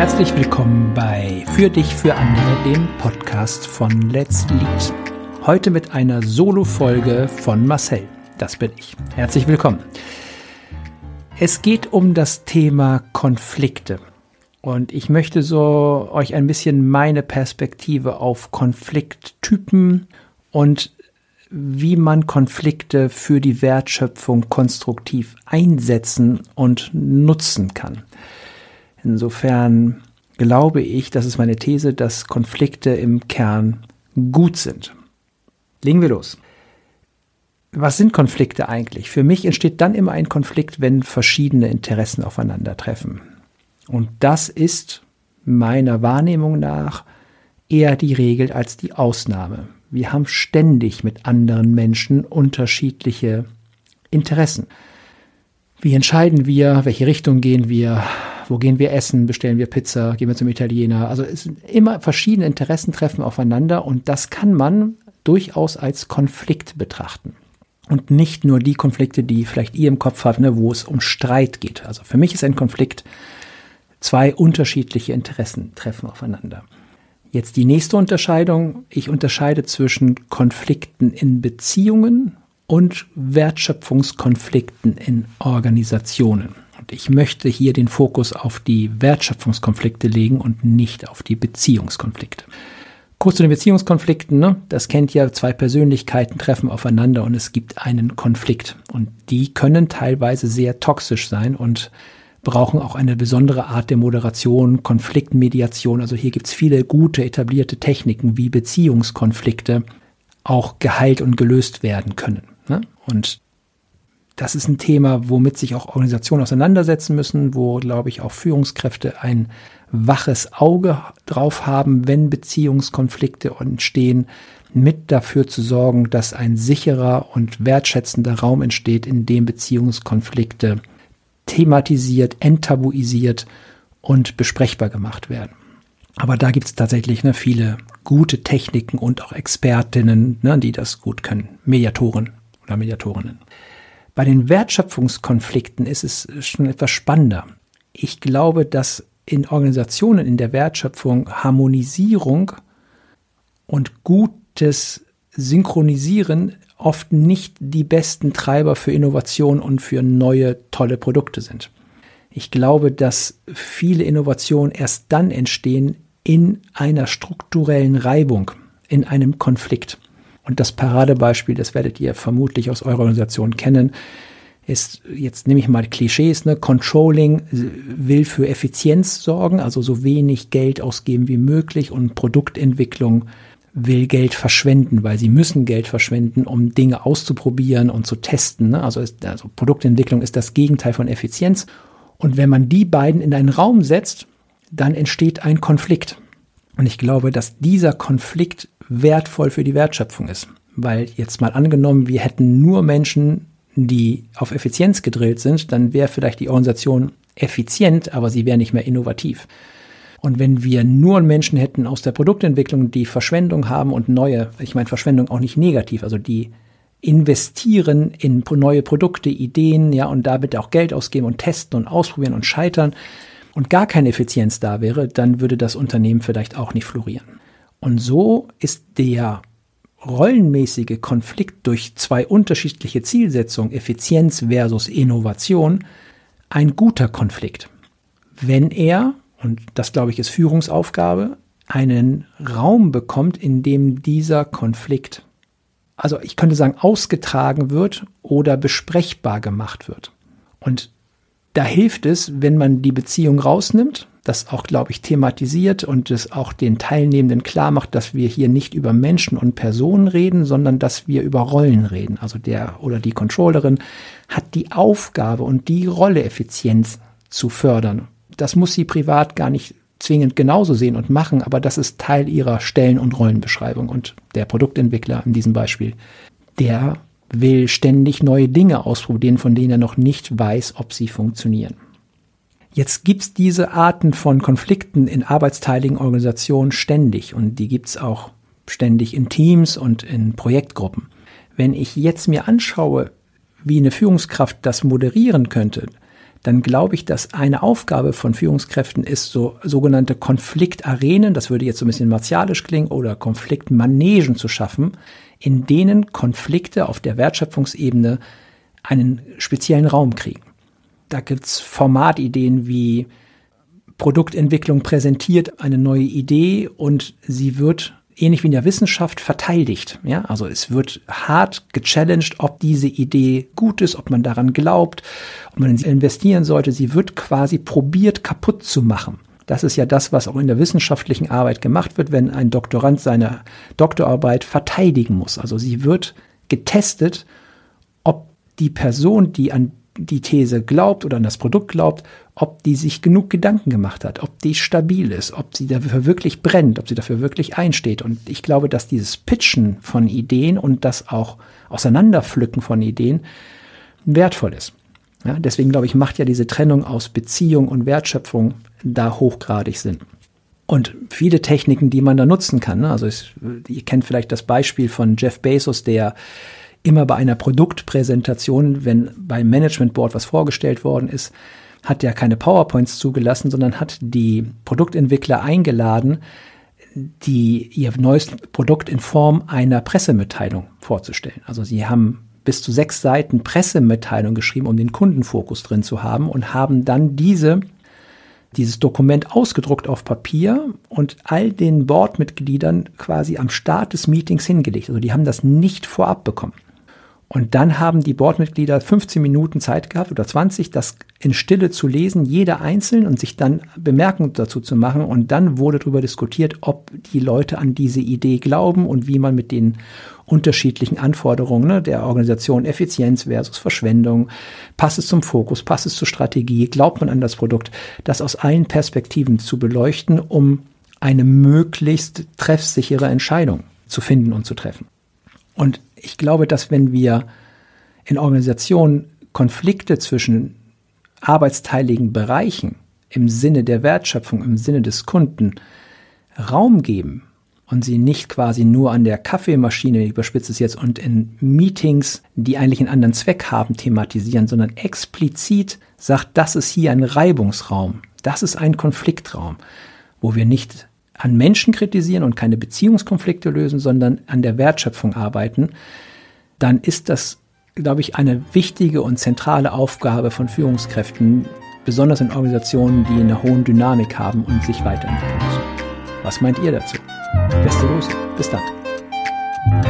Herzlich willkommen bei Für dich, für andere, dem Podcast von Let's Lead. Heute mit einer Solo-Folge von Marcel. Das bin ich. Herzlich willkommen. Es geht um das Thema Konflikte. Und ich möchte so euch ein bisschen meine Perspektive auf Konflikttypen und wie man Konflikte für die Wertschöpfung konstruktiv einsetzen und nutzen kann. Insofern glaube ich, das ist meine These, dass Konflikte im Kern gut sind. Legen wir los. Was sind Konflikte eigentlich? Für mich entsteht dann immer ein Konflikt, wenn verschiedene Interessen aufeinandertreffen. Und das ist meiner Wahrnehmung nach eher die Regel als die Ausnahme. Wir haben ständig mit anderen Menschen unterschiedliche Interessen. Wie entscheiden wir, welche Richtung gehen wir, wo gehen wir essen, bestellen wir Pizza, gehen wir zum Italiener. Also es sind immer verschiedene Interessen treffen aufeinander und das kann man durchaus als Konflikt betrachten. Und nicht nur die Konflikte, die vielleicht ihr im Kopf habt, ne, wo es um Streit geht. Also für mich ist ein Konflikt zwei unterschiedliche Interessen treffen aufeinander. Jetzt die nächste Unterscheidung. Ich unterscheide zwischen Konflikten in Beziehungen und Wertschöpfungskonflikten in Organisationen. Ich möchte hier den Fokus auf die Wertschöpfungskonflikte legen und nicht auf die Beziehungskonflikte. Kurz zu den Beziehungskonflikten, ne? das kennt ja, zwei Persönlichkeiten treffen aufeinander und es gibt einen Konflikt. Und die können teilweise sehr toxisch sein und brauchen auch eine besondere Art der Moderation, Konfliktmediation. Also hier gibt es viele gute etablierte Techniken, wie Beziehungskonflikte auch geheilt und gelöst werden können. Ne? Und das ist ein Thema, womit sich auch Organisationen auseinandersetzen müssen, wo, glaube ich, auch Führungskräfte ein waches Auge drauf haben, wenn Beziehungskonflikte entstehen, mit dafür zu sorgen, dass ein sicherer und wertschätzender Raum entsteht, in dem Beziehungskonflikte thematisiert, enttabuisiert und besprechbar gemacht werden. Aber da gibt es tatsächlich ne, viele gute Techniken und auch Expertinnen, ne, die das gut können. Mediatoren oder Mediatorinnen. Bei den Wertschöpfungskonflikten ist es schon etwas spannender. Ich glaube, dass in Organisationen in der Wertschöpfung Harmonisierung und gutes Synchronisieren oft nicht die besten Treiber für Innovation und für neue tolle Produkte sind. Ich glaube, dass viele Innovationen erst dann entstehen in einer strukturellen Reibung, in einem Konflikt. Und das Paradebeispiel, das werdet ihr vermutlich aus eurer Organisation kennen, ist, jetzt nehme ich mal Klischees, ne? Controlling will für Effizienz sorgen, also so wenig Geld ausgeben wie möglich und Produktentwicklung will Geld verschwenden, weil sie müssen Geld verschwenden, um Dinge auszuprobieren und zu testen. Ne? Also, ist, also Produktentwicklung ist das Gegenteil von Effizienz. Und wenn man die beiden in einen Raum setzt, dann entsteht ein Konflikt. Und ich glaube, dass dieser Konflikt wertvoll für die Wertschöpfung ist. Weil jetzt mal angenommen, wir hätten nur Menschen, die auf Effizienz gedrillt sind, dann wäre vielleicht die Organisation effizient, aber sie wäre nicht mehr innovativ. Und wenn wir nur Menschen hätten aus der Produktentwicklung, die Verschwendung haben und neue, ich meine Verschwendung auch nicht negativ, also die investieren in neue Produkte, Ideen, ja, und damit auch Geld ausgeben und testen und ausprobieren und scheitern und gar keine Effizienz da wäre, dann würde das Unternehmen vielleicht auch nicht florieren. Und so ist der rollenmäßige Konflikt durch zwei unterschiedliche Zielsetzungen, Effizienz versus Innovation, ein guter Konflikt. Wenn er und das glaube ich ist Führungsaufgabe, einen Raum bekommt, in dem dieser Konflikt, also ich könnte sagen, ausgetragen wird oder besprechbar gemacht wird. Und da hilft es, wenn man die Beziehung rausnimmt, das auch, glaube ich, thematisiert und es auch den Teilnehmenden klar macht, dass wir hier nicht über Menschen und Personen reden, sondern dass wir über Rollen reden. Also der oder die Controllerin hat die Aufgabe und die Rolle Effizienz zu fördern das muss sie privat gar nicht zwingend genauso sehen und machen, aber das ist Teil ihrer Stellen- und Rollenbeschreibung. Und der Produktentwickler in diesem Beispiel, der will ständig neue Dinge ausprobieren, von denen er noch nicht weiß, ob sie funktionieren. Jetzt gibt's diese Arten von Konflikten in arbeitsteiligen Organisationen ständig und die gibt's auch ständig in Teams und in Projektgruppen. Wenn ich jetzt mir anschaue, wie eine Führungskraft das moderieren könnte, dann glaube ich, dass eine Aufgabe von Führungskräften ist, so sogenannte Konfliktarenen, das würde jetzt so ein bisschen martialisch klingen, oder Konfliktmanegen zu schaffen, in denen Konflikte auf der Wertschöpfungsebene einen speziellen Raum kriegen. Da gibt's Formatideen wie Produktentwicklung präsentiert eine neue Idee und sie wird ähnlich wie in der Wissenschaft verteidigt. Ja, also es wird hart gechallenged, ob diese Idee gut ist, ob man daran glaubt, ob man in sie investieren sollte. Sie wird quasi probiert kaputt zu machen. Das ist ja das, was auch in der wissenschaftlichen Arbeit gemacht wird, wenn ein Doktorand seine Doktorarbeit verteidigen muss. Also sie wird getestet, ob die Person, die an die These glaubt oder an das Produkt glaubt, ob die sich genug Gedanken gemacht hat, ob die stabil ist, ob sie dafür wirklich brennt, ob sie dafür wirklich einsteht. Und ich glaube, dass dieses Pitchen von Ideen und das auch Auseinanderpflücken von Ideen wertvoll ist. Ja, deswegen glaube ich, macht ja diese Trennung aus Beziehung und Wertschöpfung da hochgradig Sinn. Und viele Techniken, die man da nutzen kann. Ne? Also es, ihr kennt vielleicht das Beispiel von Jeff Bezos, der immer bei einer Produktpräsentation, wenn beim Management Board was vorgestellt worden ist, hat ja keine PowerPoints zugelassen, sondern hat die Produktentwickler eingeladen, die ihr neues Produkt in Form einer Pressemitteilung vorzustellen. Also sie haben bis zu sechs Seiten Pressemitteilung geschrieben, um den Kundenfokus drin zu haben und haben dann diese dieses Dokument ausgedruckt auf Papier und all den Boardmitgliedern quasi am Start des Meetings hingelegt. Also die haben das nicht vorab bekommen. Und dann haben die Boardmitglieder 15 Minuten Zeit gehabt oder 20, das in Stille zu lesen, jeder einzeln und sich dann Bemerkungen dazu zu machen. Und dann wurde darüber diskutiert, ob die Leute an diese Idee glauben und wie man mit den unterschiedlichen Anforderungen ne, der Organisation, Effizienz versus Verschwendung, passt es zum Fokus, passt es zur Strategie, glaubt man an das Produkt, das aus allen Perspektiven zu beleuchten, um eine möglichst treffsichere Entscheidung zu finden und zu treffen. Und ich glaube, dass wenn wir in Organisationen Konflikte zwischen arbeitsteiligen Bereichen im Sinne der Wertschöpfung, im Sinne des Kunden Raum geben und sie nicht quasi nur an der Kaffeemaschine, überspitzt es jetzt, und in Meetings, die eigentlich einen anderen Zweck haben, thematisieren, sondern explizit sagt, das ist hier ein Reibungsraum, das ist ein Konfliktraum, wo wir nicht an Menschen kritisieren und keine Beziehungskonflikte lösen, sondern an der Wertschöpfung arbeiten, dann ist das, glaube ich, eine wichtige und zentrale Aufgabe von Führungskräften, besonders in Organisationen, die eine hohe Dynamik haben und sich weiterentwickeln müssen. Was meint ihr dazu? Beste Grüße. Bis dann.